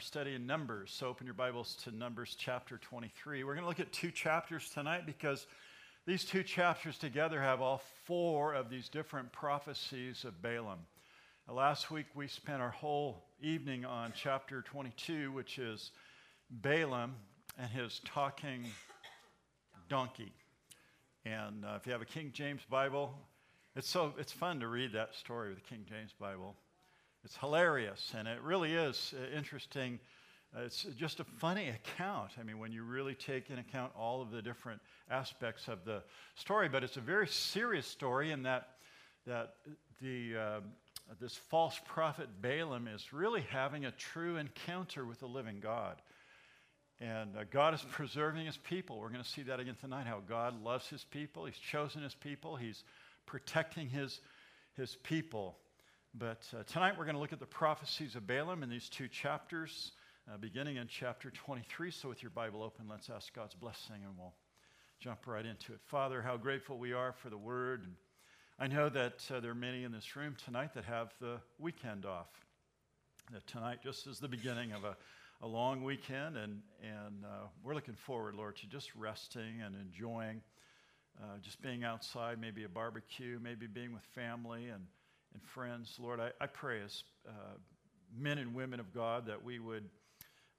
our study in Numbers. So open your Bibles to Numbers chapter 23. We're going to look at two chapters tonight because these two chapters together have all four of these different prophecies of Balaam. Uh, last week we spent our whole evening on chapter 22, which is Balaam and his talking donkey. And uh, if you have a King James Bible, it's so it's fun to read that story with the King James Bible. It's hilarious, and it really is uh, interesting. Uh, it's just a funny account. I mean, when you really take in account all of the different aspects of the story, but it's a very serious story in that that the uh, this false prophet Balaam is really having a true encounter with the living God. And uh, God is preserving his people. We're going to see that again tonight how God loves his people. He's chosen his people. He's protecting his, his people. But uh, tonight we're going to look at the prophecies of Balaam in these two chapters, uh, beginning in chapter 23. So, with your Bible open, let's ask God's blessing and we'll jump right into it. Father, how grateful we are for the word. And I know that uh, there are many in this room tonight that have the weekend off. That tonight just is the beginning of a, a long weekend, and, and uh, we're looking forward, Lord, to just resting and enjoying. Uh, just being outside, maybe a barbecue, maybe being with family and and friends, Lord, I, I pray as uh, men and women of God that we would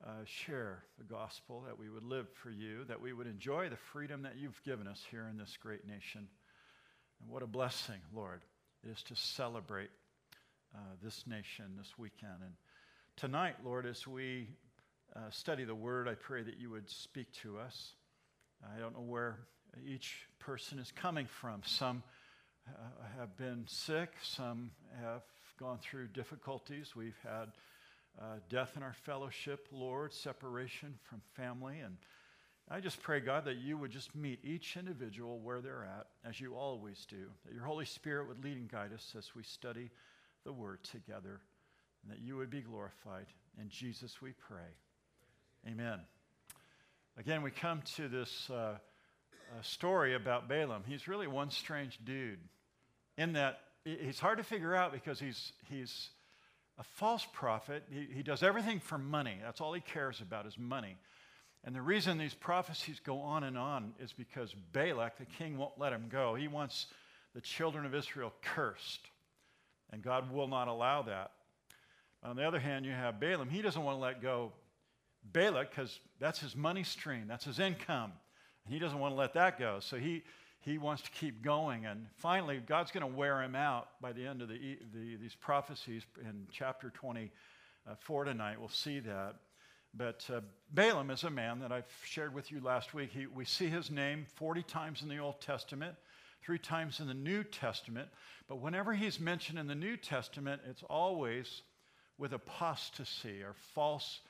uh, share the gospel, that we would live for you, that we would enjoy the freedom that you've given us here in this great nation. And what a blessing, Lord, it is to celebrate uh, this nation this weekend. And tonight, Lord, as we uh, study the word, I pray that you would speak to us. I don't know where each person is coming from. Some uh, have been sick, some have gone through difficulties. We've had uh, death in our fellowship, Lord, separation from family. And I just pray, God, that you would just meet each individual where they're at, as you always do, that your Holy Spirit would lead and guide us as we study the Word together, and that you would be glorified. In Jesus we pray. Amen. Again, we come to this. Uh, a story about Balaam. He's really one strange dude in that he's hard to figure out because he's, he's a false prophet. He, he does everything for money. That's all he cares about is money. And the reason these prophecies go on and on is because Balak, the king, won't let him go. He wants the children of Israel cursed, and God will not allow that. On the other hand, you have Balaam. He doesn't want to let go Balak because that's his money stream, that's his income. And he doesn't want to let that go. So he, he wants to keep going. And finally, God's going to wear him out by the end of the, the, these prophecies in chapter 24 tonight. We'll see that. But uh, Balaam is a man that I've shared with you last week. He, we see his name 40 times in the Old Testament, three times in the New Testament. But whenever he's mentioned in the New Testament, it's always with apostasy or false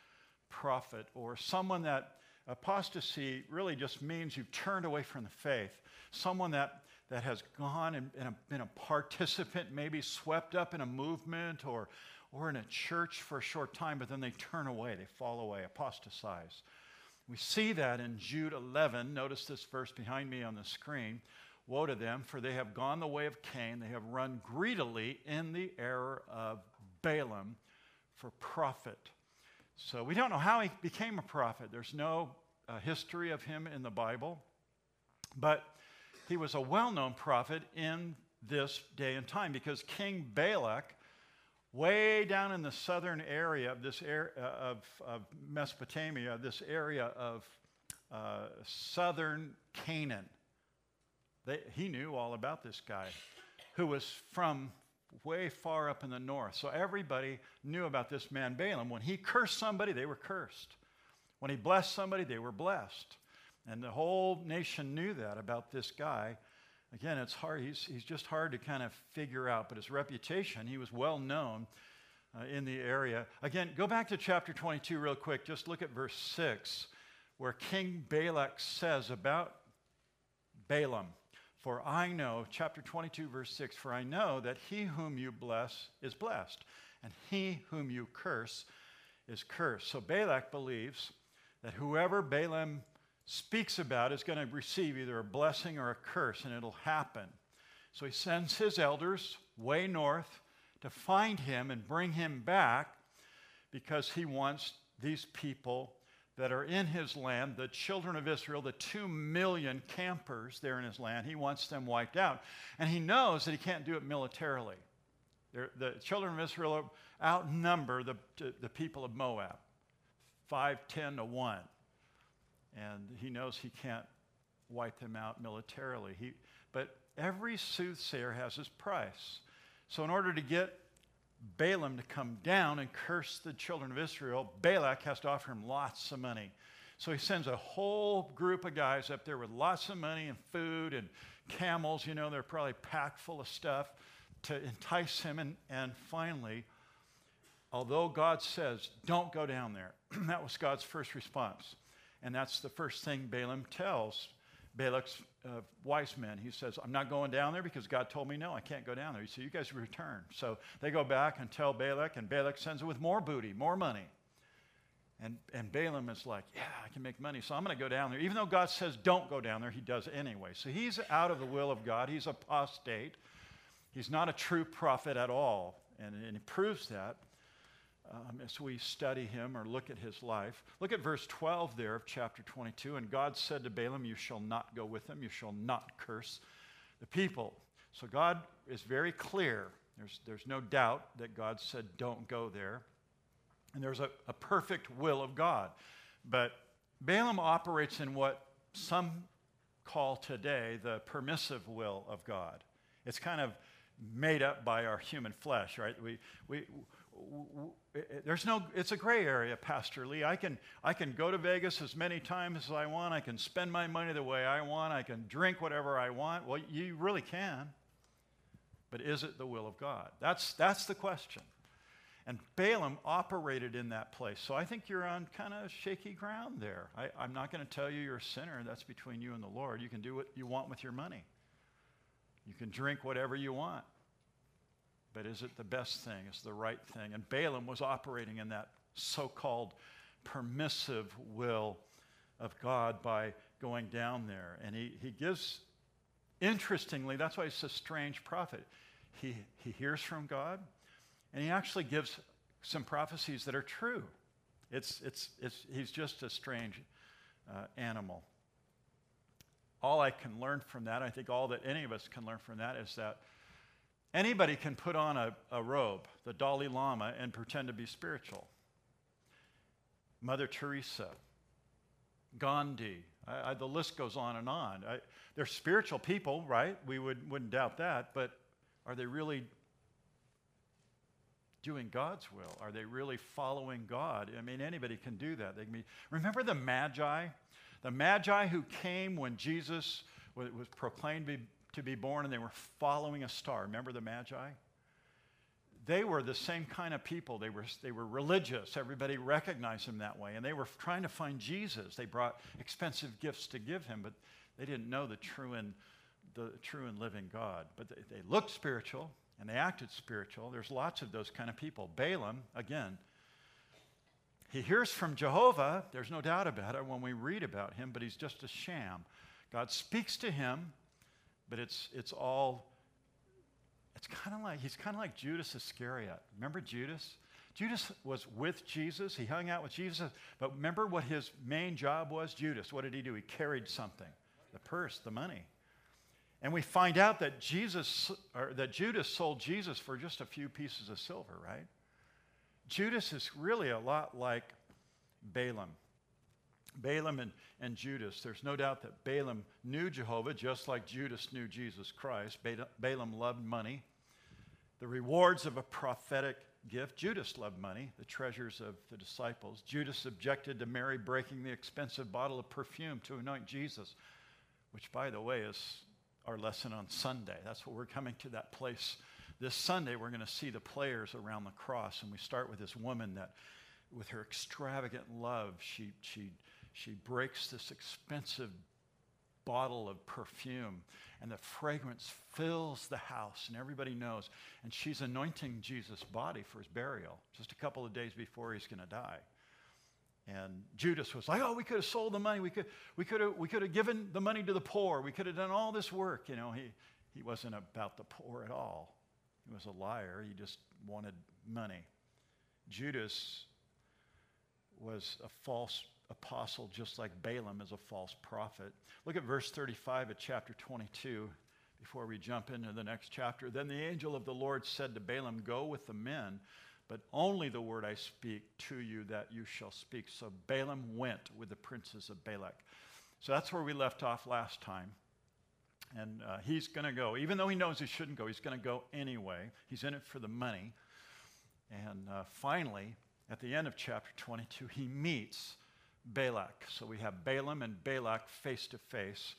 prophet or someone that Apostasy really just means you've turned away from the faith. Someone that, that has gone and, and been a participant, maybe swept up in a movement or, or in a church for a short time, but then they turn away, they fall away, apostatize. We see that in Jude 11. Notice this verse behind me on the screen. Woe to them, for they have gone the way of Cain. They have run greedily in the error of Balaam for profit. So we don't know how he became a prophet. There's no uh, history of him in the Bible, but he was a well known prophet in this day and time because King Balak, way down in the southern area of this area of, of Mesopotamia, this area of uh, southern Canaan, they, he knew all about this guy who was from way far up in the north. So everybody knew about this man Balaam. When he cursed somebody, they were cursed. When he blessed somebody, they were blessed. And the whole nation knew that about this guy. Again, it's hard, he's, he's just hard to kind of figure out, but his reputation, he was well known uh, in the area. Again, go back to chapter 22 real quick. Just look at verse 6, where King Balak says about Balaam, for I know, chapter 22, verse 6, for I know that he whom you bless is blessed, and he whom you curse is cursed. So Balak believes that whoever Balaam speaks about is going to receive either a blessing or a curse, and it'll happen. So he sends his elders way north to find him and bring him back because he wants these people that are in his land, the children of Israel, the two million campers there in his land, he wants them wiped out. And he knows that he can't do it militarily. They're, the children of Israel outnumber the, the people of Moab, 5, 10 to 1. And he knows he can't wipe them out militarily. He, but every soothsayer has his price. So, in order to get Balaam to come down and curse the children of Israel, Balak has to offer him lots of money. So he sends a whole group of guys up there with lots of money and food and camels. You know, they're probably packed full of stuff to entice him. And, and finally, although God says, don't go down there, that was God's first response. And that's the first thing Balaam tells Balak's uh, wise men. He says, I'm not going down there because God told me no, I can't go down there. He said, You guys return. So they go back and tell Balak, and Balak sends it with more booty, more money. And, and Balaam is like, Yeah, I can make money, so I'm going to go down there. Even though God says don't go down there, he does anyway. So he's out of the will of God. He's apostate. He's not a true prophet at all. And, and he proves that um, as we study him or look at his life. Look at verse 12 there of chapter 22. And God said to Balaam, You shall not go with them, you shall not curse the people. So God is very clear. There's, there's no doubt that God said, Don't go there. And there's a, a perfect will of God. But Balaam operates in what some call today the permissive will of God. It's kind of made up by our human flesh, right? We, we, there's no it's a gray area pastor lee. I can i can go to vegas as many times as i want. I can spend my money the way i want. I can drink whatever i want. Well you really can. But is it the will of god? That's that's the question. And balaam operated in that place. So i think you're on kind of shaky ground there. I, i'm not going to tell you you're a sinner. That's between you and the lord. You can do what you want with your money you can drink whatever you want but is it the best thing? Is the right thing? And Balaam was operating in that so called permissive will of God by going down there. And he, he gives, interestingly, that's why he's a strange prophet. He, he hears from God, and he actually gives some prophecies that are true. It's, it's, it's, he's just a strange uh, animal. All I can learn from that, I think all that any of us can learn from that, is that Anybody can put on a, a robe, the Dalai Lama, and pretend to be spiritual. Mother Teresa, Gandhi, I, I, the list goes on and on. I, they're spiritual people, right? We would, wouldn't doubt that, but are they really doing God's will? Are they really following God? I mean, anybody can do that. They can be, remember the Magi? The Magi who came when Jesus was proclaimed to be born and they were following a star. Remember the Magi? They were the same kind of people. They were, they were religious. Everybody recognized them that way. And they were trying to find Jesus. They brought expensive gifts to give him, but they didn't know the true and, the true and living God. But they, they looked spiritual and they acted spiritual. There's lots of those kind of people. Balaam, again, he hears from Jehovah. There's no doubt about it when we read about him, but he's just a sham. God speaks to him but it's, it's all, it's kind of like, he's kind of like Judas Iscariot. Remember Judas? Judas was with Jesus. He hung out with Jesus. But remember what his main job was? Judas. What did he do? He carried something the purse, the money. And we find out that Jesus or that Judas sold Jesus for just a few pieces of silver, right? Judas is really a lot like Balaam. Balaam and, and Judas, there's no doubt that Balaam knew Jehovah just like Judas knew Jesus Christ. Balaam loved money, the rewards of a prophetic gift. Judas loved money, the treasures of the disciples. Judas objected to Mary breaking the expensive bottle of perfume to anoint Jesus, which, by the way, is our lesson on Sunday. That's what we're coming to that place. This Sunday, we're going to see the players around the cross, and we start with this woman that, with her extravagant love, she, she she breaks this expensive bottle of perfume, and the fragrance fills the house, and everybody knows. And she's anointing Jesus' body for his burial just a couple of days before he's going to die. And Judas was like, "Oh, we could have sold the money. We could, we could have, we could have given the money to the poor. We could have done all this work." You know, he, he wasn't about the poor at all. Was a liar. He just wanted money. Judas was a false apostle, just like Balaam is a false prophet. Look at verse 35 of chapter 22 before we jump into the next chapter. Then the angel of the Lord said to Balaam, Go with the men, but only the word I speak to you that you shall speak. So Balaam went with the princes of Balak. So that's where we left off last time. And uh, he's going to go. Even though he knows he shouldn't go, he's going to go anyway. He's in it for the money. And uh, finally, at the end of chapter 22, he meets Balak. So we have Balaam and Balak face to face.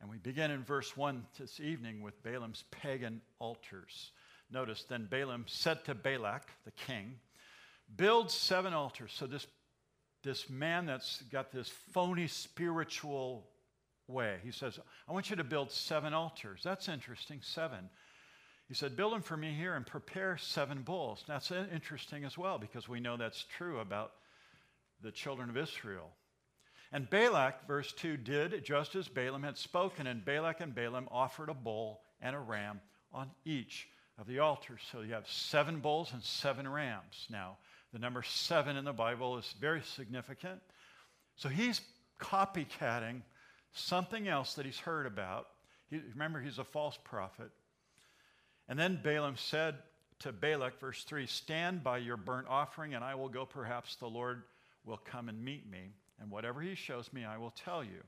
And we begin in verse 1 this evening with Balaam's pagan altars. Notice, then Balaam said to Balak, the king, Build seven altars. So this, this man that's got this phony spiritual way, he says, I want you to build seven altars. That's interesting, seven. He said, Build them for me here and prepare seven bulls. That's interesting as well because we know that's true about the children of Israel. And Balak, verse 2, did just as Balaam had spoken, and Balak and Balaam offered a bull and a ram on each of the altars. So you have seven bulls and seven rams. Now, the number seven in the Bible is very significant. So he's copycatting something else that he's heard about. He, remember, he's a false prophet. And then Balaam said to Balak, verse 3 Stand by your burnt offering, and I will go. Perhaps the Lord will come and meet me, and whatever he shows me, I will tell you.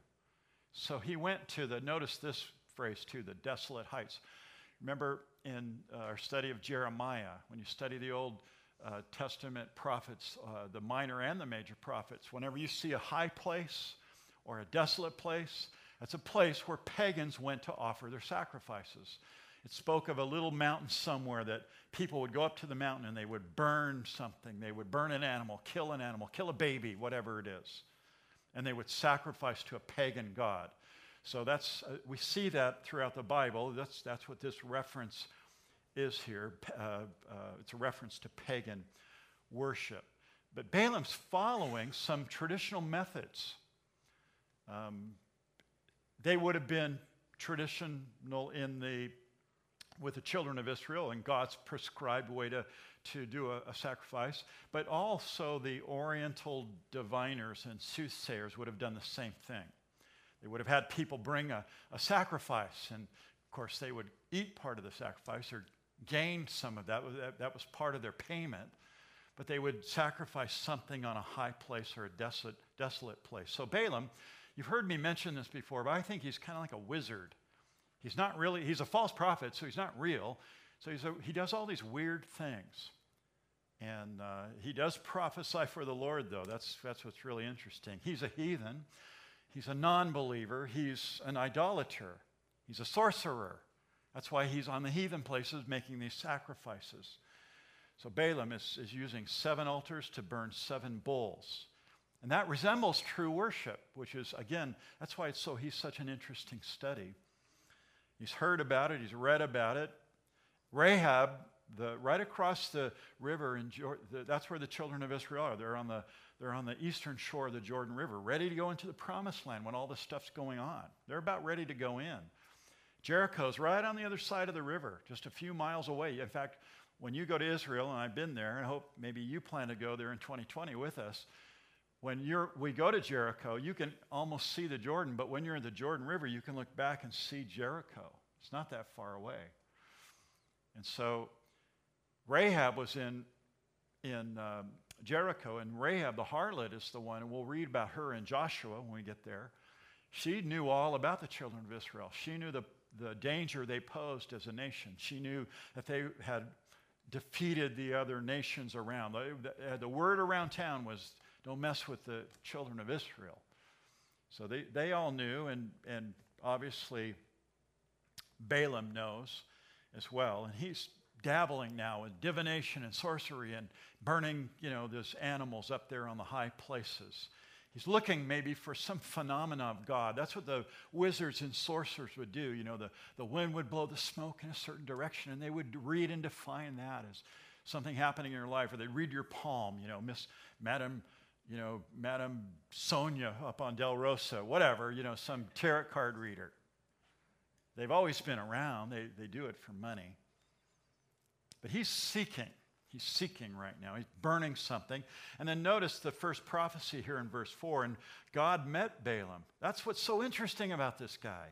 So he went to the, notice this phrase too, the desolate heights. Remember in uh, our study of Jeremiah, when you study the Old uh, Testament prophets, uh, the minor and the major prophets, whenever you see a high place or a desolate place, that's a place where pagans went to offer their sacrifices. It spoke of a little mountain somewhere that people would go up to the mountain and they would burn something. They would burn an animal, kill an animal, kill a baby, whatever it is. And they would sacrifice to a pagan god. So that's, uh, we see that throughout the Bible. That's, that's what this reference is here. Uh, uh, it's a reference to pagan worship. But Balaam's following some traditional methods. Um, they would have been traditional in the with the children of Israel and God's prescribed way to, to do a, a, sacrifice. But also, the Oriental diviners and soothsayers would have done the same thing. They would have had people bring a, a sacrifice, and of course, they would eat part of the sacrifice or gain some of that. That, that was part of their payment. But they would sacrifice something on a high place or a desolate, desolate place. So, Balaam, you've heard me mention this before, but I think he's kind of like a wizard He's not really, he's a false prophet, so he's not real. So he's a, he does all these weird things. And uh, he does prophesy for the Lord, though. That's, that's what's really interesting. He's a heathen, he's a non believer, he's an idolater, he's a sorcerer. That's why he's on the heathen places making these sacrifices. So Balaam is, is using seven altars to burn seven bulls. And that resembles true worship, which is, again, that's why it's so, he's such an interesting study. He's heard about it, he's read about it. Rahab, the, right across the river, in, the, that's where the children of Israel are. They're on, the, they're on the eastern shore of the Jordan River, ready to go into the promised land when all this stuff's going on. They're about ready to go in. Jericho's right on the other side of the river, just a few miles away. In fact, when you go to Israel, and I've been there, and I hope maybe you plan to go there in 2020 with us, when you're, we go to Jericho, you can almost see the Jordan, but when you're in the Jordan River, you can look back and see Jericho. It's not that far away. And so Rahab was in, in um, Jericho, and Rahab the harlot is the one, and we'll read about her in Joshua when we get there. She knew all about the children of Israel. She knew the, the danger they posed as a nation. She knew that they had defeated the other nations around. The, the, the word around town was don't mess with the children of Israel. So they, they all knew, and, and obviously Balaam knows as well. And he's dabbling now in divination and sorcery and burning, you know, those animals up there on the high places. He's looking maybe for some phenomena of God. That's what the wizards and sorcerers would do. You know, the, the wind would blow the smoke in a certain direction, and they would read and define that as something happening in your life. Or they'd read your palm, you know, Miss Madam you know, Madame Sonia up on Del Rosa, whatever, you know, some tarot card reader. They've always been around, they, they do it for money. But he's seeking. He's seeking right now. He's burning something. And then notice the first prophecy here in verse 4 and God met Balaam. That's what's so interesting about this guy.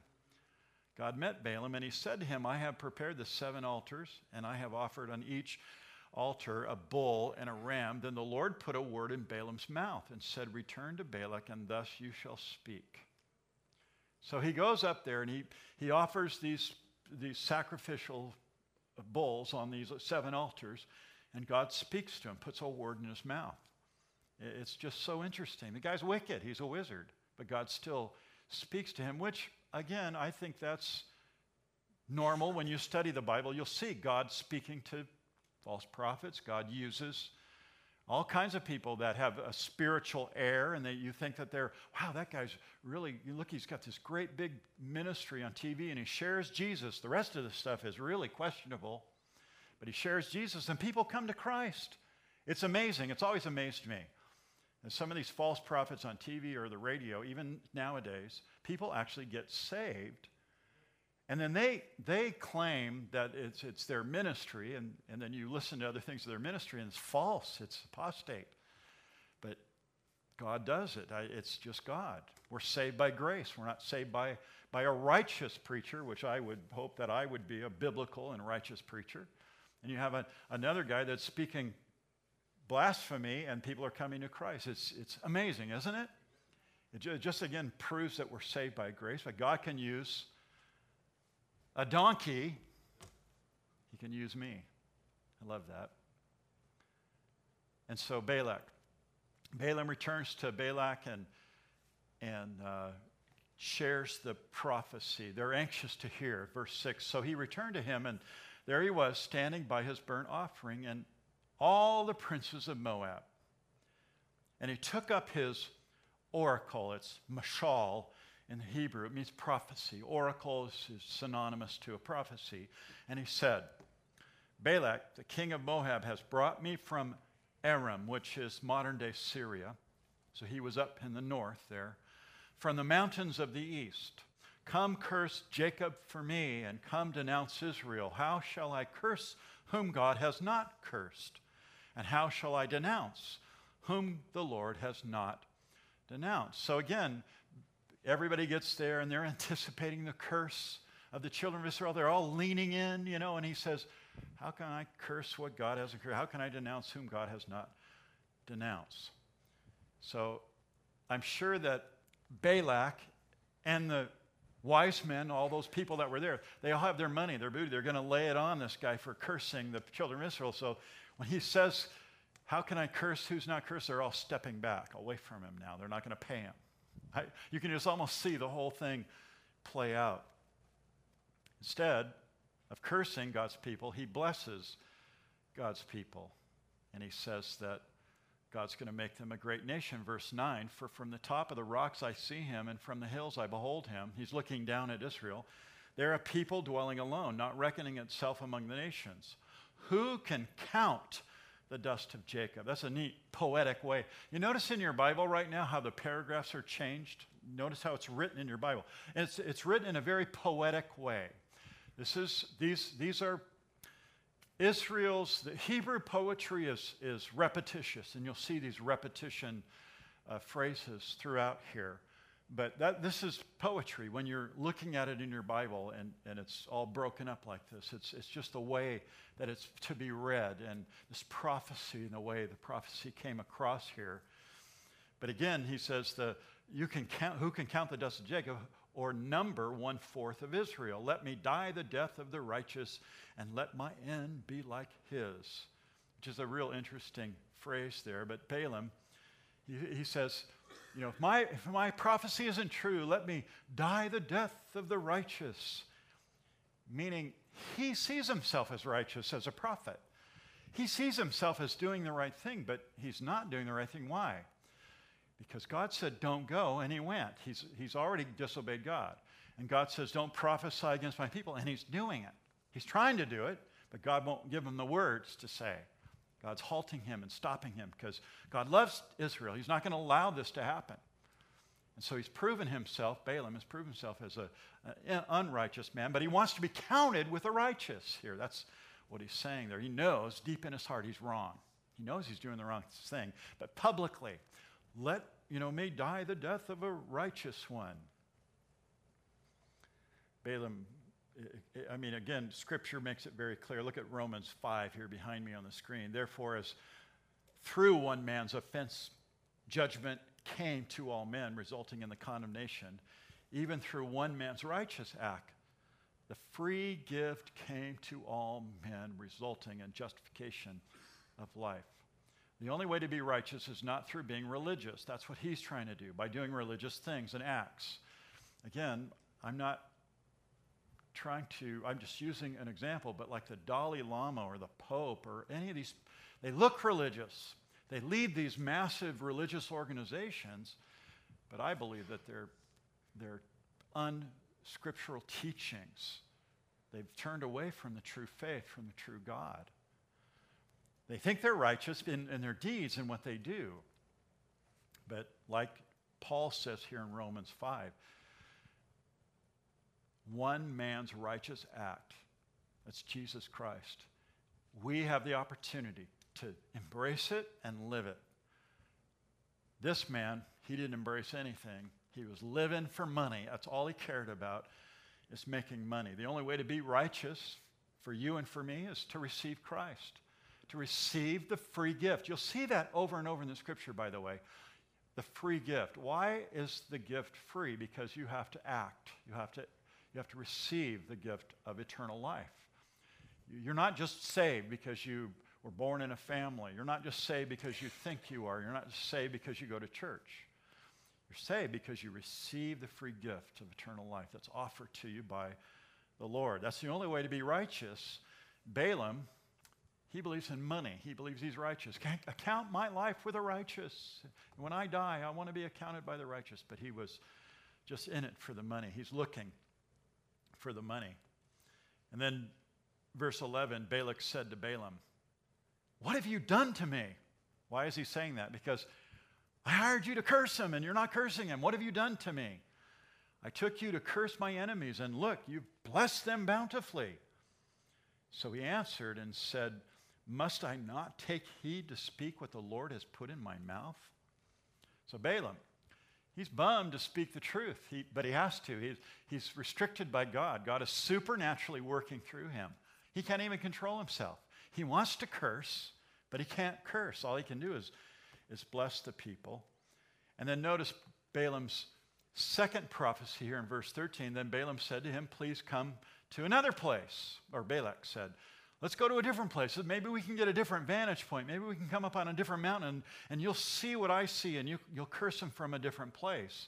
God met Balaam and he said to him, I have prepared the seven altars and I have offered on each altar a bull and a ram. Then the Lord put a word in Balaam's mouth and said, Return to Balak and thus you shall speak. So he goes up there and he, he offers these, these sacrificial bulls on these seven altars. And God speaks to him, puts a word in his mouth. It's just so interesting. The guy's wicked, he's a wizard, but God still speaks to him, which, again, I think that's normal. When you study the Bible, you'll see God speaking to false prophets. God uses all kinds of people that have a spiritual air and that you think that they're, wow, that guy's really, look, he's got this great big ministry on TV and he shares Jesus. The rest of the stuff is really questionable. But he shares Jesus, and people come to Christ. It's amazing. It's always amazed me. And some of these false prophets on TV or the radio, even nowadays, people actually get saved. And then they, they claim that it's, it's their ministry, and, and then you listen to other things of their ministry, and it's false, it's apostate. But God does it. I, it's just God. We're saved by grace. We're not saved by, by a righteous preacher, which I would hope that I would be a biblical and righteous preacher. And you have a, another guy that's speaking blasphemy and people are coming to Christ. It's, it's amazing, isn't it? It just again proves that we're saved by grace, but God can use a donkey, He can use me. I love that. And so Balak, Balaam returns to Balak and, and uh, shares the prophecy. They're anxious to hear. Verse 6 So he returned to him and there he was standing by his burnt offering, and all the princes of Moab. And he took up his oracle, it's mashal in the Hebrew, it means prophecy. Oracle is synonymous to a prophecy. And he said, Balak, the king of Moab, has brought me from Aram, which is modern day Syria. So he was up in the north there, from the mountains of the east. Come curse Jacob for me, and come denounce Israel. How shall I curse whom God has not cursed? And how shall I denounce whom the Lord has not denounced? So again, everybody gets there and they're anticipating the curse of the children of Israel. They're all leaning in, you know, and he says, How can I curse what God hasn't cursed? How can I denounce whom God has not denounced? So I'm sure that Balak and the wise men, all those people that were there, they all have their money, their booty. They're going to lay it on this guy for cursing the children of Israel. So when he says, How can I curse who's not cursed? They're all stepping back away from him now. They're not going to pay him. You can just almost see the whole thing play out. Instead of cursing God's people, he blesses God's people. And he says that God's going to make them a great nation. Verse 9 For from the top of the rocks I see him, and from the hills I behold him. He's looking down at Israel. They're a people dwelling alone, not reckoning itself among the nations. Who can count the dust of Jacob? That's a neat poetic way. You notice in your Bible right now how the paragraphs are changed? Notice how it's written in your Bible. And it's, it's written in a very poetic way. This is, these, these are Israel's, the Hebrew poetry is, is repetitious, and you'll see these repetition uh, phrases throughout here. But that, this is poetry when you're looking at it in your Bible and, and it's all broken up like this. It's, it's just the way that it's to be read and this prophecy and the way the prophecy came across here. But again, he says, the, you can count, who can count the dust of Jacob? or number one fourth of Israel. Let me die the death of the righteous, and let my end be like his. Which is a real interesting phrase there. But Balaam, he, he says, you know, if my, if my prophecy isn't true, let me die the death of the righteous. Meaning, he sees himself as righteous as a prophet. He sees himself as doing the right thing, but he's not doing the right thing. Why? Because God said, don't go, and he went. He's, he's already disobeyed God. And God says, don't prophesy against my people, and he's doing it. He's trying to do it, but God won't give him the words to say. God's halting him and stopping him because God loves Israel. He's not going to allow this to happen. And so he's proven himself, Balaam has proven himself as an unrighteous man, but he wants to be counted with the righteous here. That's what he's saying there. He knows deep in his heart he's wrong. He knows he's doing the wrong thing. But publicly, let, you know, may die the death of a righteous one. Balaam, I mean, again, scripture makes it very clear. Look at Romans 5 here behind me on the screen. Therefore, as through one man's offense, judgment came to all men, resulting in the condemnation, even through one man's righteous act, the free gift came to all men, resulting in justification of life. The only way to be righteous is not through being religious. That's what he's trying to do by doing religious things and acts. Again, I'm not trying to, I'm just using an example, but like the Dalai Lama or the Pope or any of these, they look religious. They lead these massive religious organizations, but I believe that they're, they're unscriptural teachings. They've turned away from the true faith, from the true God. They think they're righteous in, in their deeds and what they do. But like Paul says here in Romans 5, one man's righteous act, that's Jesus Christ. We have the opportunity to embrace it and live it. This man, he didn't embrace anything. He was living for money. That's all he cared about, is making money. The only way to be righteous for you and for me is to receive Christ to receive the free gift. You'll see that over and over in the scripture, by the way. The free gift. Why is the gift free? Because you have to act. You have to, you have to receive the gift of eternal life. You're not just saved because you were born in a family. You're not just saved because you think you are. You're not just saved because you go to church. You're saved because you receive the free gift of eternal life that's offered to you by the Lord. That's the only way to be righteous. Balaam he believes in money. He believes he's righteous. Can't account my life with the righteous. When I die, I want to be accounted by the righteous. But he was just in it for the money. He's looking for the money. And then, verse 11 Balak said to Balaam, What have you done to me? Why is he saying that? Because I hired you to curse him, and you're not cursing him. What have you done to me? I took you to curse my enemies, and look, you've blessed them bountifully. So he answered and said, must I not take heed to speak what the Lord has put in my mouth? So Balaam, he's bummed to speak the truth, he, but he has to. He's, he's restricted by God. God is supernaturally working through him. He can't even control himself. He wants to curse, but he can't curse. All he can do is, is bless the people. And then notice Balaam's second prophecy here in verse 13. Then Balaam said to him, Please come to another place. Or Balak said, Let's go to a different place. Maybe we can get a different vantage point. Maybe we can come up on a different mountain and you'll see what I see and you, you'll curse them from a different place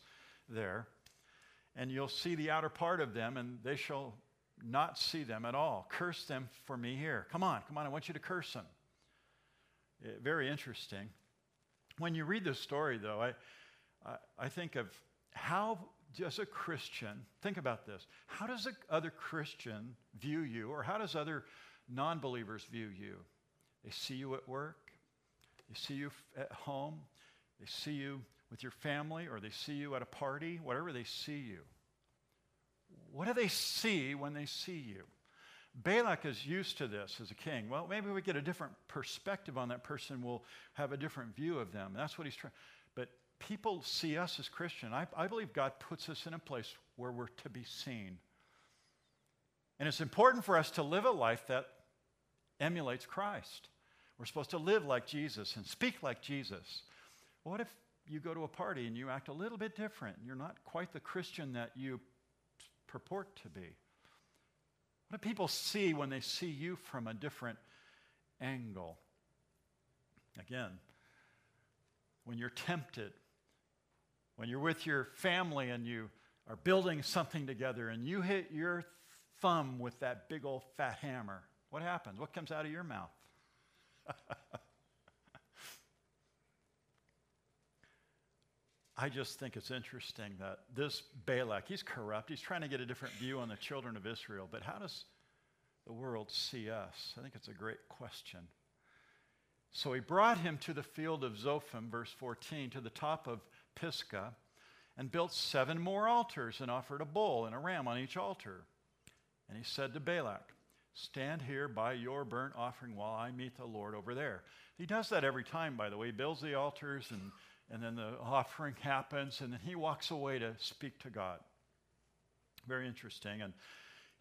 there. And you'll see the outer part of them and they shall not see them at all. Curse them for me here. Come on, come on, I want you to curse them. Eh, very interesting. When you read this story, though, I, I, I think of how does a Christian, think about this, how does a other Christian view you, or how does other non believers view you. They see you at work, they see you at home, they see you with your family, or they see you at a party, whatever they see you. What do they see when they see you? Balak is used to this as a king. Well, maybe we get a different perspective on that person, we'll have a different view of them. That's what he's trying. But people see us as Christian. I, I believe God puts us in a place where we're to be seen. And it's important for us to live a life that emulates Christ. We're supposed to live like Jesus and speak like Jesus. What if you go to a party and you act a little bit different? You're not quite the Christian that you purport to be. What do people see when they see you from a different angle? Again, when you're tempted, when you're with your family and you are building something together and you hit your thumb with that big old fat hammer, what happens? What comes out of your mouth? I just think it's interesting that this Balak, he's corrupt. He's trying to get a different view on the children of Israel. But how does the world see us? I think it's a great question. So he brought him to the field of Zophim, verse 14, to the top of Pisgah, and built seven more altars and offered a bull and a ram on each altar. And he said to Balak, Stand here by your burnt offering while I meet the Lord over there. He does that every time, by the way. He builds the altars, and, and then the offering happens, and then he walks away to speak to God. Very interesting. And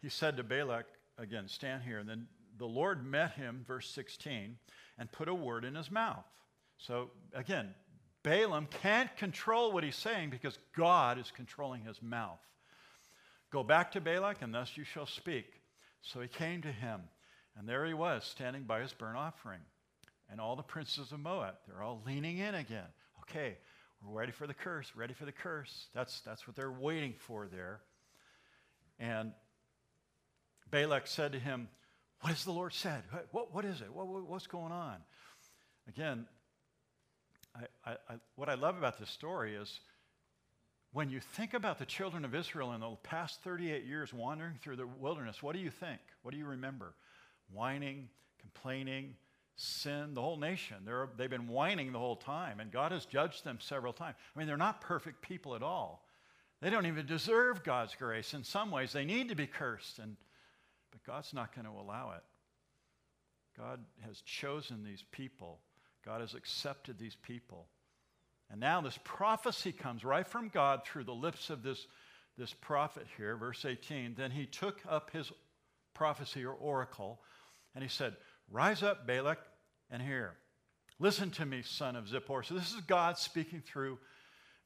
he said to Balak, again, stand here. And then the Lord met him, verse 16, and put a word in his mouth. So again, Balaam can't control what he's saying because God is controlling his mouth. Go back to Balak, and thus you shall speak. So he came to him, and there he was, standing by his burnt offering. And all the princes of Moab, they're all leaning in again. Okay, we're ready for the curse, ready for the curse. That's, that's what they're waiting for there. And Balak said to him, What has the Lord said? What, what is it? What, what's going on? Again, I, I, I, what I love about this story is when you think about the children of Israel in the past 38 years wandering through the wilderness, what do you think? What do you remember? Whining, complaining, sin, the whole nation. They're, they've been whining the whole time, and God has judged them several times. I mean, they're not perfect people at all. They don't even deserve God's grace. In some ways, they need to be cursed, and, but God's not going to allow it. God has chosen these people, God has accepted these people. And now this prophecy comes right from God through the lips of this, this prophet here, verse 18. Then he took up his prophecy or oracle, and he said, Rise up, Balak, and hear. Listen to me, son of Zippor. So this is God speaking through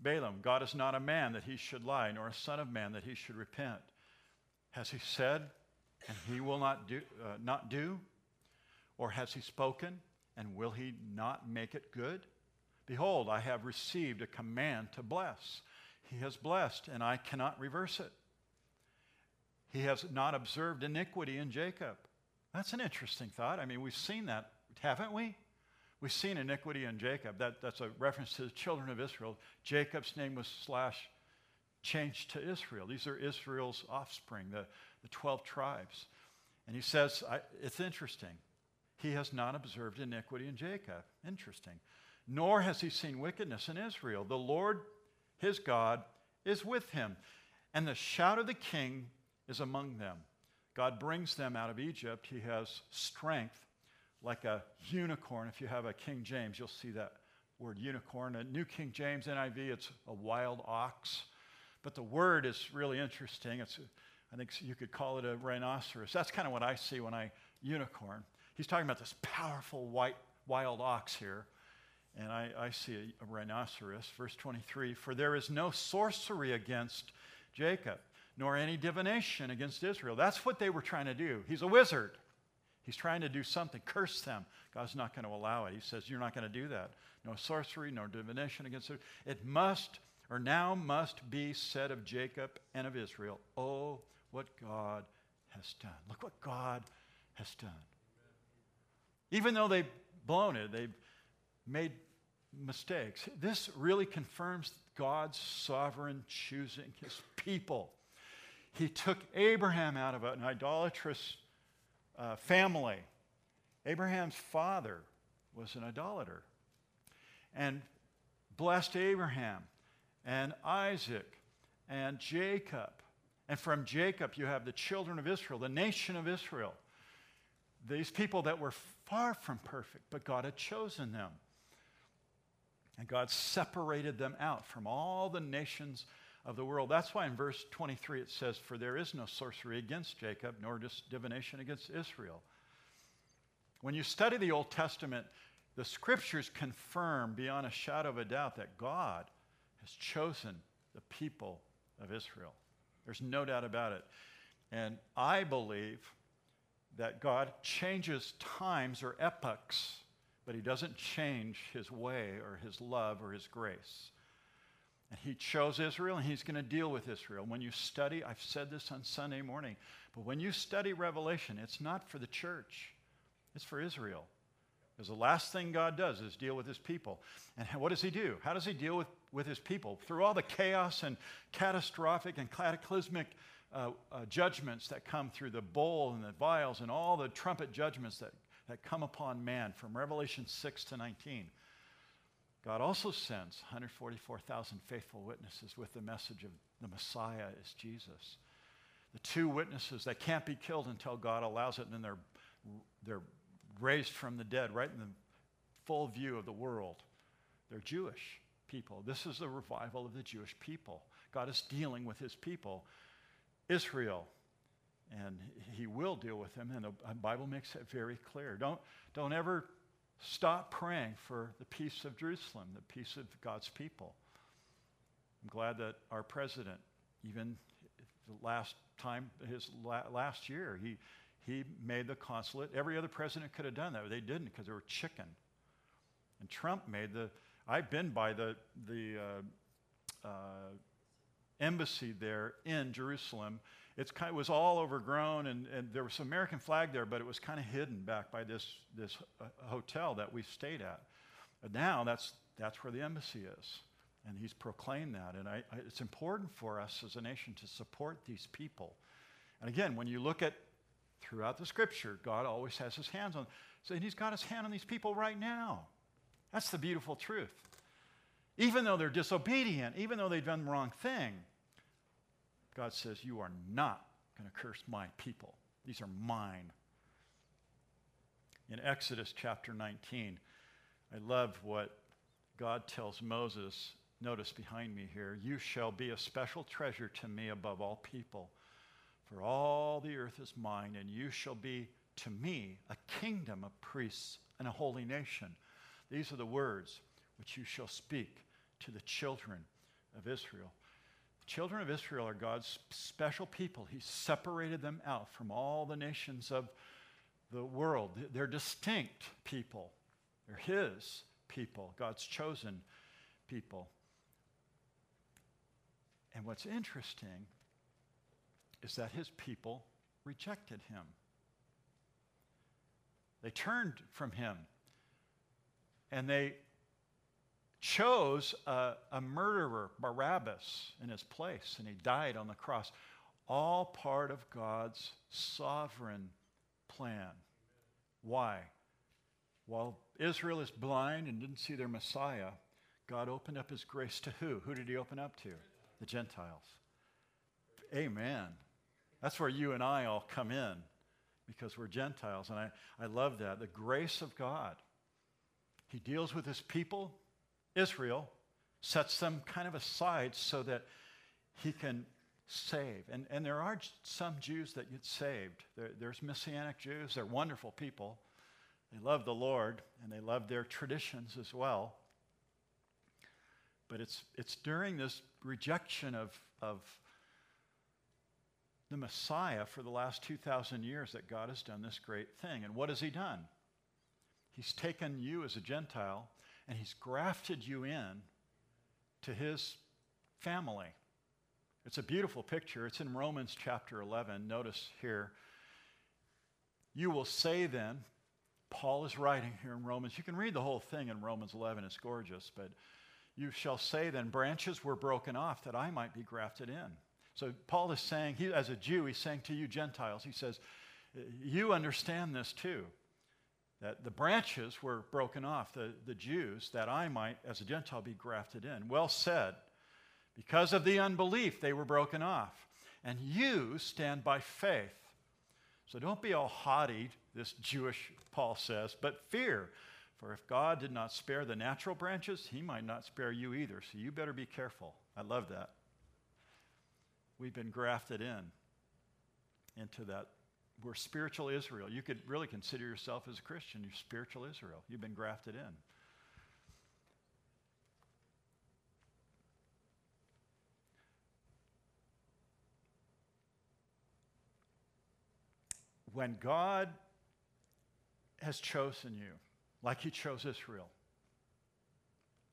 Balaam, God is not a man that he should lie, nor a son of man that he should repent. Has he said, and he will not do, uh, not do? Or has he spoken, and will he not make it good? Behold, I have received a command to bless. He has blessed, and I cannot reverse it. He has not observed iniquity in Jacob. That's an interesting thought. I mean, we've seen that, haven't we? We've seen iniquity in Jacob. That, that's a reference to the children of Israel. Jacob's name was slash changed to Israel. These are Israel's offspring, the, the 12 tribes. And he says, it's interesting. He has not observed iniquity in Jacob. Interesting. Nor has he seen wickedness in Israel. The Lord, his God, is with him. And the shout of the king is among them. God brings them out of Egypt. He has strength like a unicorn. If you have a King James, you'll see that word unicorn. A New King James NIV, it's a wild ox. But the word is really interesting. It's, I think you could call it a rhinoceros. That's kind of what I see when I unicorn. He's talking about this powerful white wild ox here. And I, I see a, a rhinoceros. Verse 23 For there is no sorcery against Jacob, nor any divination against Israel. That's what they were trying to do. He's a wizard. He's trying to do something, curse them. God's not going to allow it. He says, You're not going to do that. No sorcery, no divination against it. It must, or now must be said of Jacob and of Israel, Oh, what God has done. Look what God has done. Even though they've blown it, they've made mistakes, this really confirms God's sovereign choosing his people. He took Abraham out of an idolatrous uh, family. Abraham's father was an idolater and blessed Abraham and Isaac and Jacob. And from Jacob, you have the children of Israel, the nation of Israel. These people that were far from perfect, but God had chosen them. And God separated them out from all the nations of the world. That's why in verse 23 it says, For there is no sorcery against Jacob, nor just divination against Israel. When you study the Old Testament, the scriptures confirm beyond a shadow of a doubt that God has chosen the people of Israel. There's no doubt about it. And I believe that God changes times or epochs, but he doesn't change his way or his love or his grace. And he chose Israel and he's going to deal with Israel. When you study, I've said this on Sunday morning, but when you study Revelation, it's not for the church, it's for Israel. Because the last thing God does is deal with his people. And what does he do? How does he deal with, with his people? Through all the chaos and catastrophic and cataclysmic uh, uh, judgments that come through the bowl and the vials and all the trumpet judgments that, that come upon man from Revelation 6 to 19. God also sends 144,000 faithful witnesses with the message of the Messiah is Jesus the two witnesses that can't be killed until God allows it, and then they're, they're raised from the dead right in the full view of the world. They're Jewish people. This is the revival of the Jewish people. God is dealing with his people, Israel, and he will deal with them, and the Bible makes that very clear. Don't, don't ever stop praying for the peace of Jerusalem, the peace of God's people. I'm glad that our president, even the last time, his la- last year, he, he made the consulate. Every other president could have done that, but they didn't because they were chicken. And Trump made the, I've been by the, the uh, uh, embassy there in Jerusalem. It's kind of, it was all overgrown, and, and there was an American flag there, but it was kind of hidden back by this, this uh, hotel that we stayed at. Now that's, that's where the embassy is. And he's proclaimed that. And I, I, it's important for us as a nation to support these people. And again, when you look at throughout the scripture, God always has his hands on. So he's got his hand on these people right now. That's the beautiful truth. Even though they're disobedient, even though they've done the wrong thing, God says, You are not going to curse my people. These are mine. In Exodus chapter 19, I love what God tells Moses. Notice behind me here, you shall be a special treasure to me above all people. For all the earth is mine, and you shall be to me a kingdom of priests and a holy nation. These are the words which you shall speak to the children of Israel. Children of Israel are God's special people. He separated them out from all the nations of the world. They're distinct people, they're His people, God's chosen people. And what's interesting is that his people rejected him. They turned from him and they chose a, a, murderer, Barabbas, in his place, and he died on the cross. All part of God's sovereign plan. Why? While Israel is blind and didn't see their Messiah, God opened up his grace to who? Who did he open up to? The Gentiles. Amen. That's where you and I all come in because we're Gentiles. And I, I love that. The grace of God. He deals with his people, Israel, sets them kind of aside so that he can save. And, and there are some Jews that get saved. There, there's Messianic Jews, they're wonderful people. They love the Lord and they love their traditions as well. But it's, it's during this rejection of, of the Messiah for the last 2,000 years that God has done this great thing. And what has He done? He's taken you as a Gentile and He's grafted you in to His family. It's a beautiful picture. It's in Romans chapter 11. Notice here. You will say then, Paul is writing here in Romans. You can read the whole thing in Romans 11, it's gorgeous. But you shall say then, branches were broken off that I might be grafted in. So Paul is saying, he, as a Jew, he's saying to you Gentiles, he says, you understand this too, that the branches were broken off, the, the Jews, that I might, as a Gentile, be grafted in. Well said. Because of the unbelief, they were broken off. And you stand by faith. So don't be all haughty, this Jewish Paul says, but fear. For if God did not spare the natural branches, he might not spare you either. So you better be careful. I love that. We've been grafted in into that. We're spiritual Israel. You could really consider yourself as a Christian. You're spiritual Israel. You've been grafted in. When God has chosen you, like He chose Israel,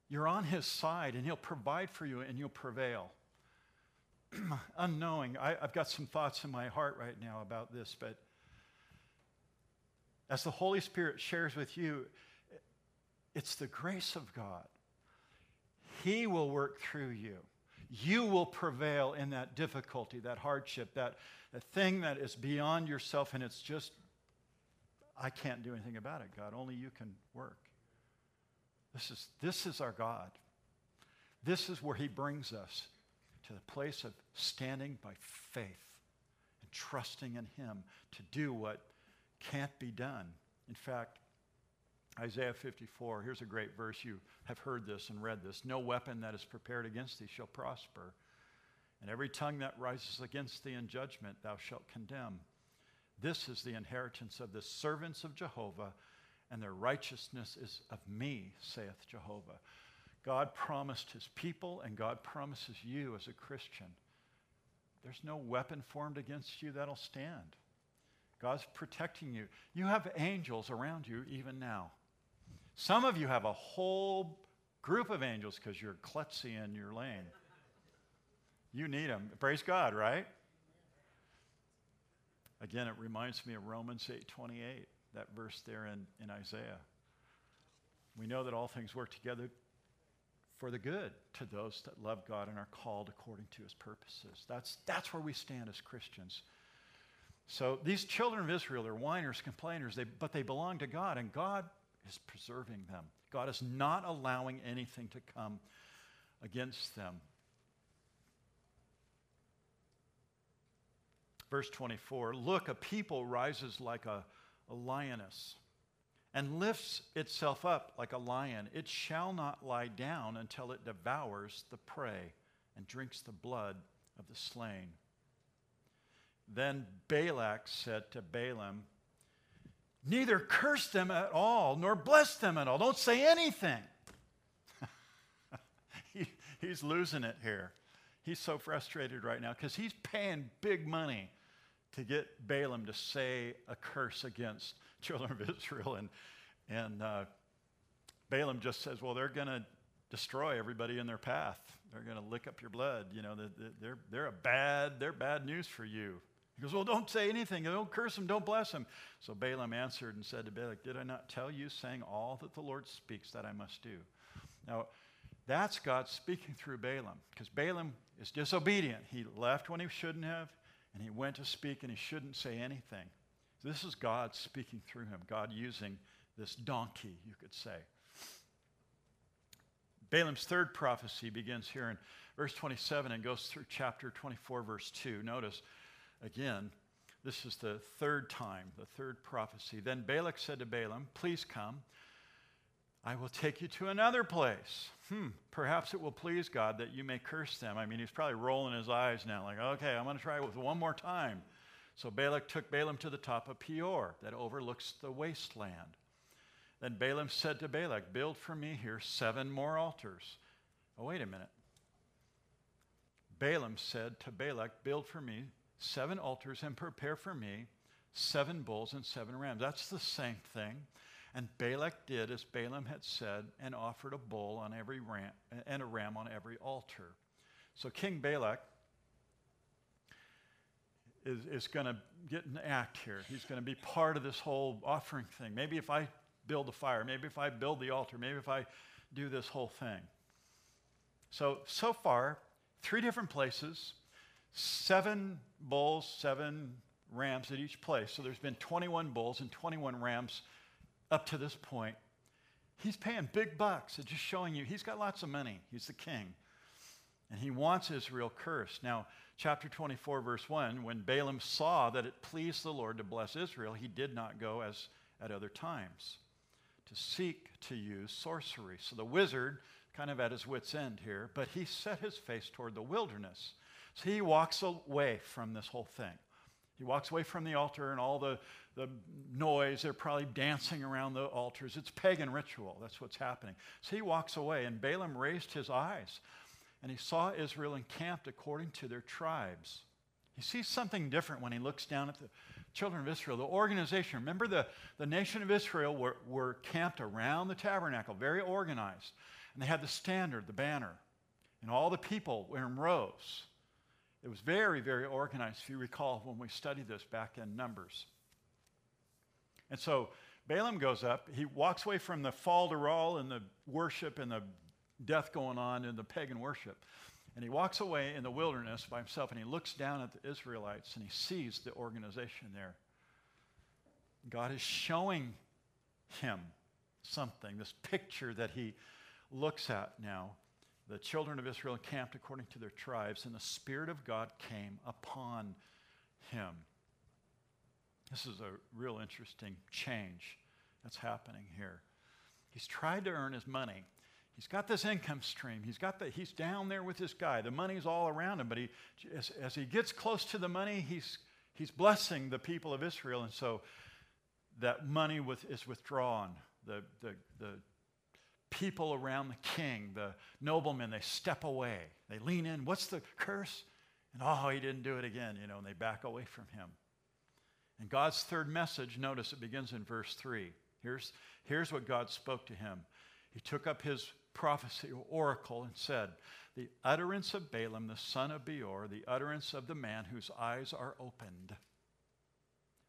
you're on His side and He'll provide for you and you'll prevail. unknowing. I, I've got some thoughts in my heart right now about this, but as the Holy Spirit shares with you, it's the grace of God. He will work through you. You will prevail in that difficulty, that hardship, that, that thing that is beyond yourself, and it's just, I can't do anything about it, God. Only you can work. This is, this is our God. This is where He brings us to the place of standing by faith and trusting in Him to do what can't be done. In fact, Isaiah 54, here's a great verse. You have heard this and read this. No weapon that is prepared against thee shall prosper, and every tongue that rises against thee in judgment thou shalt condemn. This is the inheritance of the servants of Jehovah, and their righteousness is of me, saith Jehovah. God promised his people, and God promises you as a Christian. There's no weapon formed against you that'll stand. God's protecting you. You have angels around you even now. Some of you have a whole group of angels because you're klutzy in your lane. You need them. Praise God, right? Again, it reminds me of Romans 8:28, that verse there in, in Isaiah. We know that all things work together for the good to those that love God and are called according to his purposes. That's, that's where we stand as Christians. So these children of Israel are whiners, complainers, they, but they belong to God, and God is preserving them. God is not allowing anything to come against them. Verse 24 Look, a people rises like a, a lioness and lifts itself up like a lion. It shall not lie down until it devours the prey and drinks the blood of the slain. Then Balak said to Balaam, Neither curse them at all, nor bless them at all. Don't say anything. he, he's losing it here. He's so frustrated right now because he's paying big money to get Balaam to say a curse against children of Israel. And, and uh, Balaam just says, well, they're going to destroy everybody in their path. They're going to lick up your blood. You know, they're, they're a bad, they're bad news for you. He goes, Well, don't say anything. Don't curse him. Don't bless him. So Balaam answered and said to Balak, Did I not tell you, saying all that the Lord speaks that I must do? Now, that's God speaking through Balaam because Balaam is disobedient. He left when he shouldn't have, and he went to speak and he shouldn't say anything. This is God speaking through him, God using this donkey, you could say. Balaam's third prophecy begins here in verse 27 and goes through chapter 24, verse 2. Notice, Again, this is the third time, the third prophecy. Then Balak said to Balaam, Please come. I will take you to another place. Hmm, perhaps it will please God that you may curse them. I mean, he's probably rolling his eyes now, like, okay, I'm going to try it with one more time. So Balak took Balaam to the top of Peor that overlooks the wasteland. Then Balaam said to Balak, Build for me here seven more altars. Oh, wait a minute. Balaam said to Balak, Build for me seven altars and prepare for me seven bulls and seven rams. That's the same thing. And Balak did as Balaam had said and offered a bull on every ram and a ram on every altar. So King Balak is, is going to get an act here. He's going to be part of this whole offering thing. Maybe if I build a fire, maybe if I build the altar, maybe if I do this whole thing. So, so far, three different places, seven bulls, seven rams at each place. So there's been 21 bulls and 21 rams up to this point. He's paying big bucks. It's just showing you he's got lots of money. He's the king. And he wants Israel cursed. Now, chapter 24, verse 1 when Balaam saw that it pleased the Lord to bless Israel, he did not go as at other times to seek to use sorcery. So the wizard, kind of at his wits' end here, but he set his face toward the wilderness so he walks away from this whole thing. He walks away from the altar and all the, the noise. They're probably dancing around the altars. It's pagan ritual. That's what's happening. So he walks away, and Balaam raised his eyes, and he saw Israel encamped according to their tribes. He sees something different when he looks down at the children of Israel. The organization, remember the, the nation of Israel were, were camped around the tabernacle, very organized. And they had the standard, the banner, and all the people were in rows. It was very, very organized, if you recall, when we studied this back in Numbers. And so Balaam goes up. He walks away from the fall to roll and the worship and the death going on in the pagan worship. And he walks away in the wilderness by himself and he looks down at the Israelites and he sees the organization there. God is showing him something, this picture that he looks at now the children of Israel encamped according to their tribes, and the Spirit of God came upon him. This is a real interesting change that's happening here. He's tried to earn his money. He's got this income stream. He's got the, he's down there with this guy. The money's all around him, but he, as, as he gets close to the money, he's, he's blessing the people of Israel. And so that money with, is withdrawn. The, the, the people around the king, the noblemen, they step away. They lean in. What's the curse? And oh, he didn't do it again, you know, and they back away from him. And God's third message, notice it begins in verse 3. Here's, here's what God spoke to him. He took up his prophecy or oracle and said, The utterance of Balaam, the son of Beor, the utterance of the man whose eyes are opened,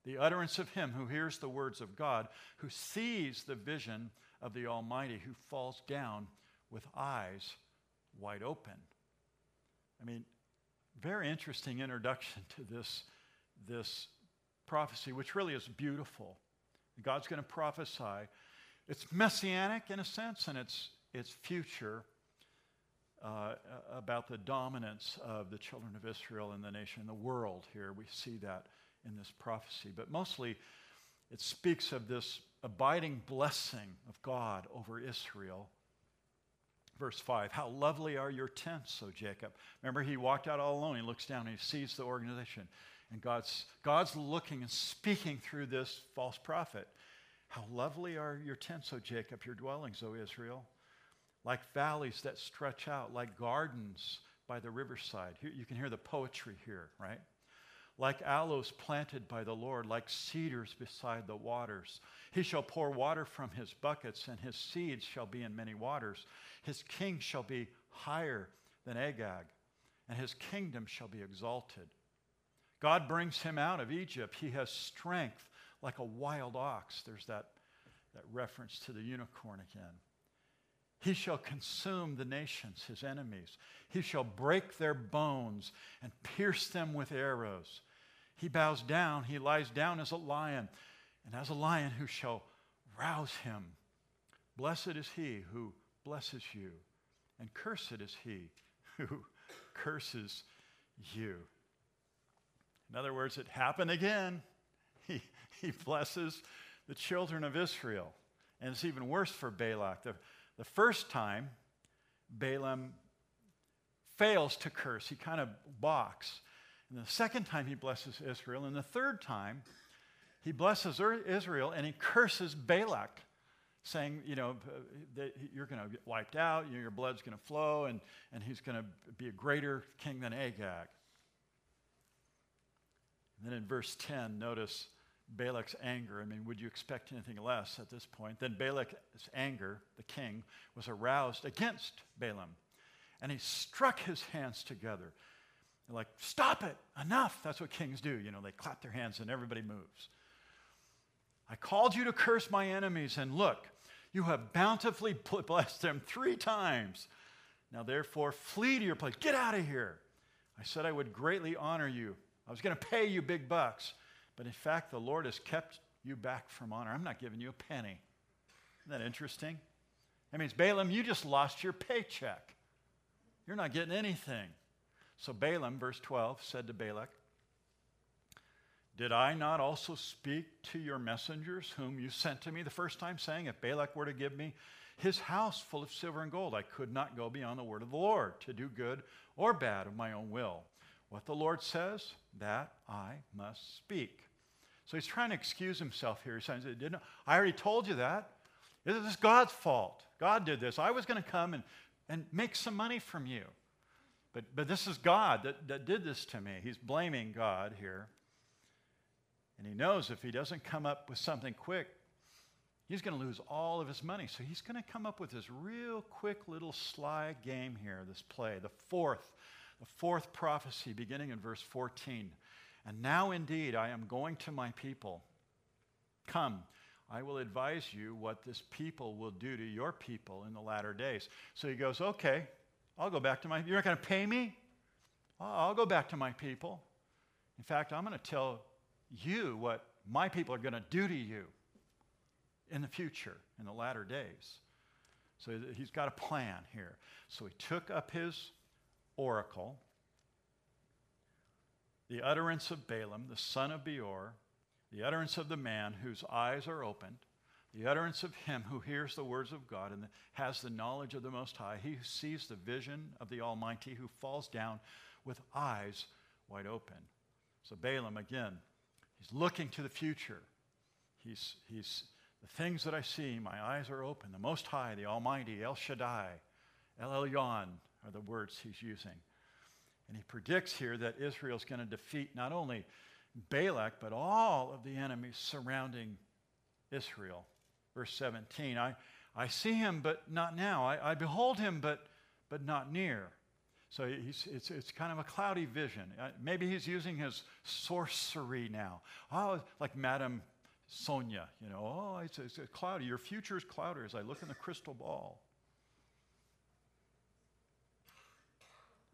the utterance of him who hears the words of God, who sees the vision of the Almighty, who falls down with eyes wide open. I mean, very interesting introduction to this, this prophecy, which really is beautiful. God's going to prophesy. It's messianic in a sense, and it's, it's future uh, about the dominance of the children of Israel in the nation, in the world here. We see that in this prophecy. But mostly, it speaks of this abiding blessing of God over Israel. Verse 5 How lovely are your tents, O Jacob. Remember, he walked out all alone. He looks down and he sees the organization. And God's, God's looking and speaking through this false prophet. How lovely are your tents, O Jacob, your dwellings, O Israel. Like valleys that stretch out, like gardens by the riverside. Here, you can hear the poetry here, right? like aloes planted by the Lord, like cedars beside the waters. He shall pour water from his buckets, and his seeds shall be in many waters. His king shall be higher than Agag, and his kingdom shall be exalted. God brings him out of Egypt. He has strength like a wild ox. There's that, that reference to the unicorn again. He shall consume the nations, his enemies. He shall break their bones and pierce them with arrows. He bows down, he lies down as a lion, and as a lion who shall rouse him. Blessed is he who blesses you, and cursed is he who curses you. In other words, it happened again. He, he blesses the children of Israel. And it's even worse for Balak. The, the first time, Balaam fails to curse, he kind of balks. And the second time he blesses Israel. And the third time, he blesses er-, Israel and he curses Balak, saying, you know, uh, that you're going to get wiped out, your blood's going to flow, and, and he's going to be a greater king than Agag. And then in verse 10, notice Balak's anger. I mean, would you expect anything less at this point? Then Balak's anger, the king, was aroused against Balaam. And he struck his hands together they're like, stop it, enough. That's what kings do. You know, they clap their hands and everybody moves. I called you to curse my enemies, and look, you have bountifully blessed them three times. Now, therefore, flee to your place. Get out of here. I said I would greatly honor you. I was going to pay you big bucks. But in fact, the Lord has kept you back from honor. I'm not giving you a penny. Isn't that interesting? That means, Balaam, you just lost your paycheck. You're not getting anything. So Balaam, verse 12, said to Balak, Did I not also speak to your messengers whom you sent to me the first time, saying, If Balak were to give me his house full of silver and gold, I could not go beyond the word of the Lord to do good or bad of my own will. What the Lord says, that I must speak. So he's trying to excuse himself here. He's saying, Didn't, I already told you that. This is God's fault. God did this. I was going to come and, and make some money from you. But, but this is God that, that did this to me. He's blaming God here. And he knows if he doesn't come up with something quick, he's going to lose all of his money. So he's going to come up with this real quick little sly game here, this play, the fourth, the fourth prophecy beginning in verse 14. And now indeed I am going to my people. Come, I will advise you what this people will do to your people in the latter days. So he goes, okay, I'll go back to my, you're not going to pay me? I'll go back to my people. In fact, I'm going to tell you what my people are going to do to you in the future, in the latter days. So he's got a plan here. So he took up his oracle the utterance of Balaam, the son of Beor, the utterance of the man whose eyes are opened, the utterance of him who hears the words of God and has the knowledge of the Most High, he who sees the vision of the Almighty, who falls down with eyes wide open. So Balaam, again, he's looking to the future. He's, he's the things that I see, my eyes are open. The Most High, the Almighty, El Shaddai, El Elyon are the words he's using. And he predicts here that Israel's going to defeat not only Balak, but all of the enemies surrounding Israel. Verse 17 I, I see him, but not now. I, I behold him, but, but not near. So it's, it's kind of a cloudy vision. Uh, maybe he's using his sorcery now. Oh, like Madame Sonia, you know, oh, it's, it's cloudy. Your future is cloudy as I look in the crystal ball.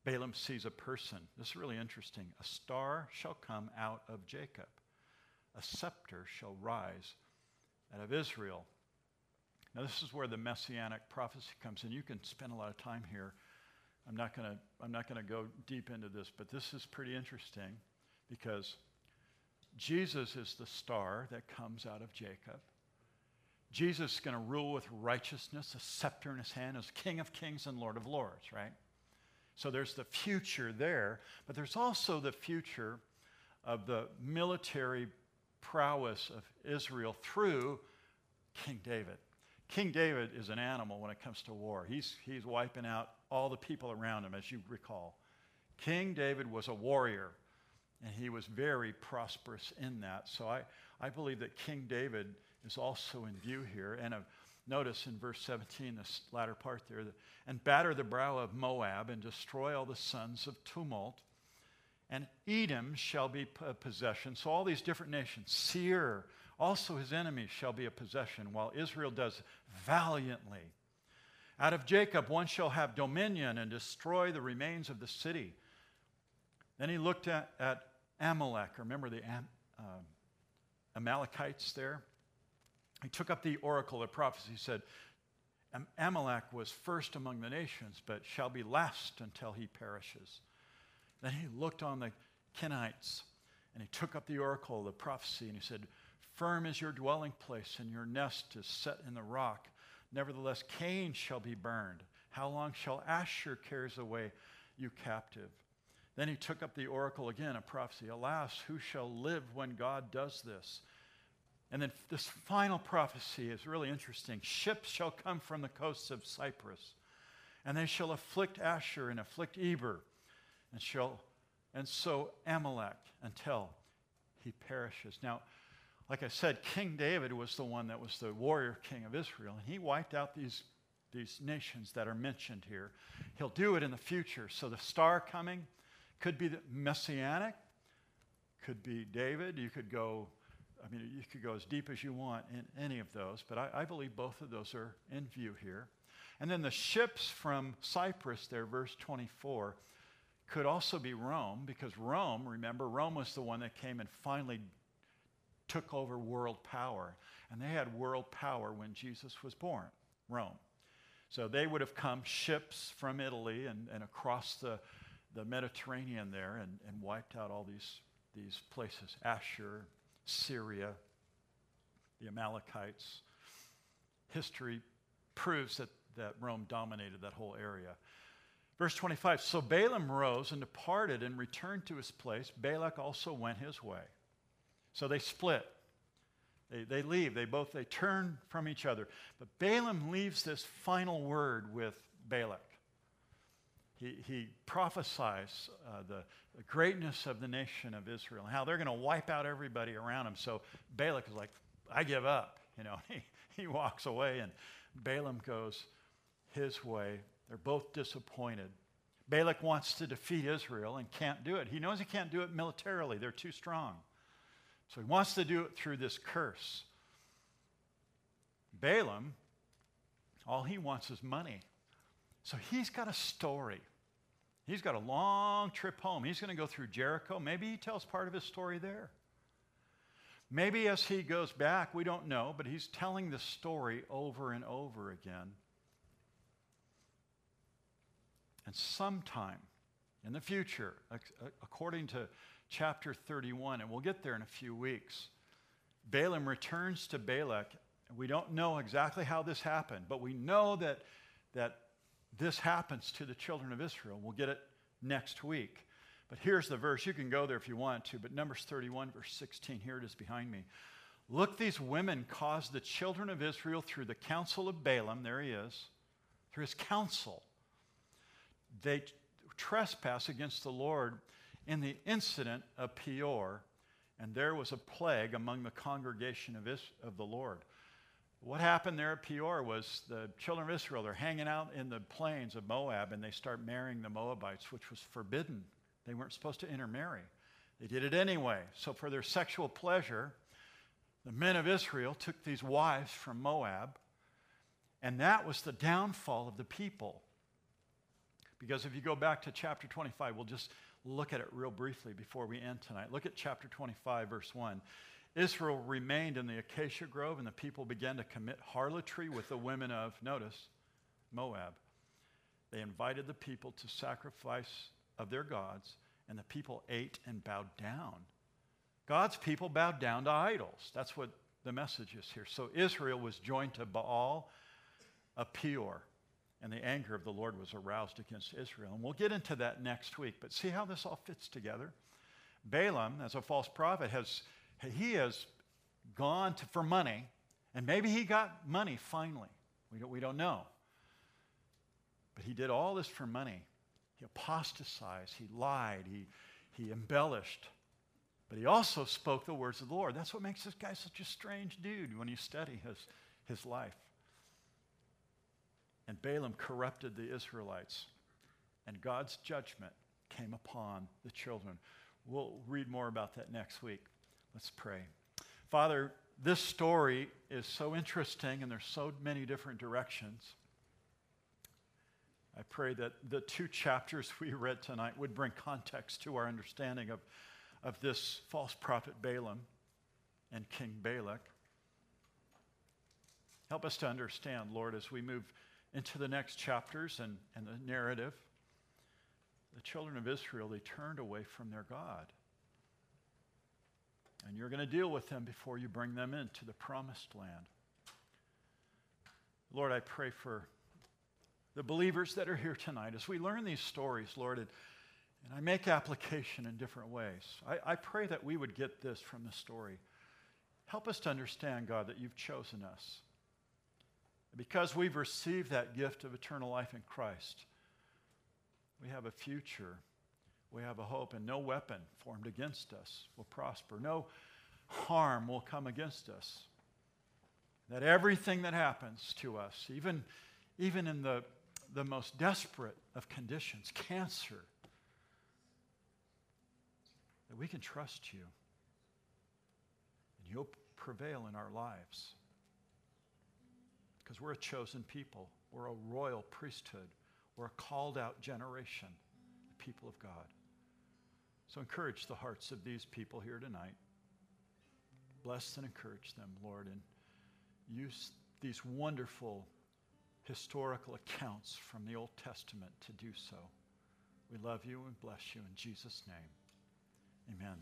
Balaam sees a person. This is really interesting. A star shall come out of Jacob, a scepter shall rise out of Israel. Now, this is where the messianic prophecy comes in. You can spend a lot of time here. I'm not going to I'm not going to go deep into this, but this is pretty interesting because Jesus is the star that comes out of Jacob. Jesus is going to rule with righteousness, a scepter in his hand as King of kings and Lord of lords, right? So there's the future there, but there's also the future of the military prowess of Israel through King David. King David is an animal when it comes to war. He's, he's wiping out all the people around him, as you recall. King David was a warrior, and he was very prosperous in that. So I, I believe that King David is also in view here. And a, Notice in verse 17, this latter part there, and batter the brow of Moab and destroy all the sons of tumult. And Edom shall be a possession. So all these different nations, Seir, also his enemies shall be a possession, while Israel does valiantly. Out of Jacob one shall have dominion and destroy the remains of the city. Then he looked at, at Amalek. Remember the Am, uh, Amalekites there? He took up the oracle of prophecy. He said, Amalek was first among the nations, but shall be last until he perishes. Then he looked on the Kenites, and he took up the oracle of the prophecy, and he said, Firm is your dwelling place, and your nest is set in the rock. Nevertheless, Cain shall be burned. How long shall Ashur carries away you captive? Then he took up the oracle again, a prophecy. Alas, who shall live when God does this? And then this final prophecy is really interesting. Ships shall come from the coasts of Cyprus, and they shall afflict Ashur and afflict Eber, and shall and so Amalek until he perishes. Now, like I said, King David was the one that was the warrior king of Israel, and he wiped out these, these nations that are mentioned here. He'll do it in the future. So the star coming could be the messianic, could be David. You could go I mean, you could go as deep as you want in any of those, but I, I, believe both of those are in view here. And then the ships from Cyprus, there, verse 24, could also be Rome, because Rome, remember, Rome was the one that came and finally took over world power. And they had world power when Jesus was born, Rome. So they would have come ships from Italy and, and across the, the Mediterranean there and, and wiped out all these, these places, Ashur, Syria, the Amalekites. History proves that, that Rome dominated that whole area. Verse 25 So Balaam rose and departed and returned to his place. Balak also went his way. So they split. They, they leave. They both they turn from each other. But Balaam leaves this final word with Balak he, he prophesies uh, the, the, greatness of the nation of Israel, and how they're going to wipe out everybody around him. So Balak is like, I give up. You know, he, he walks away, and Balaam goes his way. They're both disappointed. Balak wants to defeat Israel and can't do it. He knows he can't do it militarily, they're too strong. So he wants to do it through this curse. Balaam, all he wants is money. So he's got a story. He's got a long trip home. He's going to go through Jericho. Maybe he tells part of his story there. Maybe as he goes back, we don't know, but he's telling the story over and over again. And sometime in the future, uh, according to chapter 31, and we'll get there in a few weeks, Balaam returns to Balak. We don't know exactly how this happened, but we know that, that this happens to the children of Israel. We'll get it next week. But here's the verse. You can go there if you want to, but Numbers 31, verse 16, here it is behind me. Look, these women caused the children of Israel through the counsel of Balaam, there he is, through his counsel. They trespass against the Lord in the incident of Peor, and there was a plague among the congregation of, of the Lord. What happened there at Peor was the children of Israel, they're hanging out in the plains of Moab and they start marrying the Moabites, which was forbidden. They weren't supposed to intermarry. They did it anyway. So, for their sexual pleasure, the men of Israel took these wives from Moab, and that was the downfall of the people. Because if you go back to chapter 25, we'll just look at it real briefly before we end tonight. Look at chapter 25, verse 1. Israel remained in the acacia grove, and the people began to commit harlotry with the women of, notice, Moab. They invited the people to sacrifice of their gods, and the people ate and bowed down. God's people bowed down to idols. That's what the message is here. So Israel was joined to Baal of Peor, and the anger of the Lord was aroused against Israel. And we'll get into that next week. But see how this all fits together? Balaam, as a false prophet, has he has gone to, for money, and maybe he got money finally. We don't, we don't know. But he did all this for money. He apostatized, he lied, he, he embellished. But he also spoke the words of the Lord. That's what makes this guy such a strange dude when you study his, his life. And Balaam corrupted the Israelites, and God's judgment came upon the children. We'll read more about that next week. Let's pray. Father, this story is so interesting and there's so many different directions. I pray that the two chapters we read tonight would bring context to our understanding of, of this false prophet Balaam and King Balak. Help us to understand, Lord, as we move into the next chapters and, and the narrative. The children of Israel, they turned away from their God. And you're going to deal with them before you bring them into the promised land. Lord, I pray for the believers that are here tonight as we learn these stories, Lord, and, and I make application in different ways. I, I pray that we would get this from the story. Help us to understand, God, that you've chosen us. Because we've received that gift of eternal life in Christ, we have a future we have a hope, and no weapon formed against us will prosper. No harm will come against us. That everything that happens to us, even, even in the, the most desperate of conditions, cancer, that we can trust you and you'll prevail in our lives. Because we're a chosen people, we're a royal priesthood, we're a called out generation, the people of God. So encourage the hearts of these people here tonight. Bless and encourage them, Lord, and use these wonderful historical accounts from the Old Testament to do so. We love you and bless you in Jesus' name. Amen.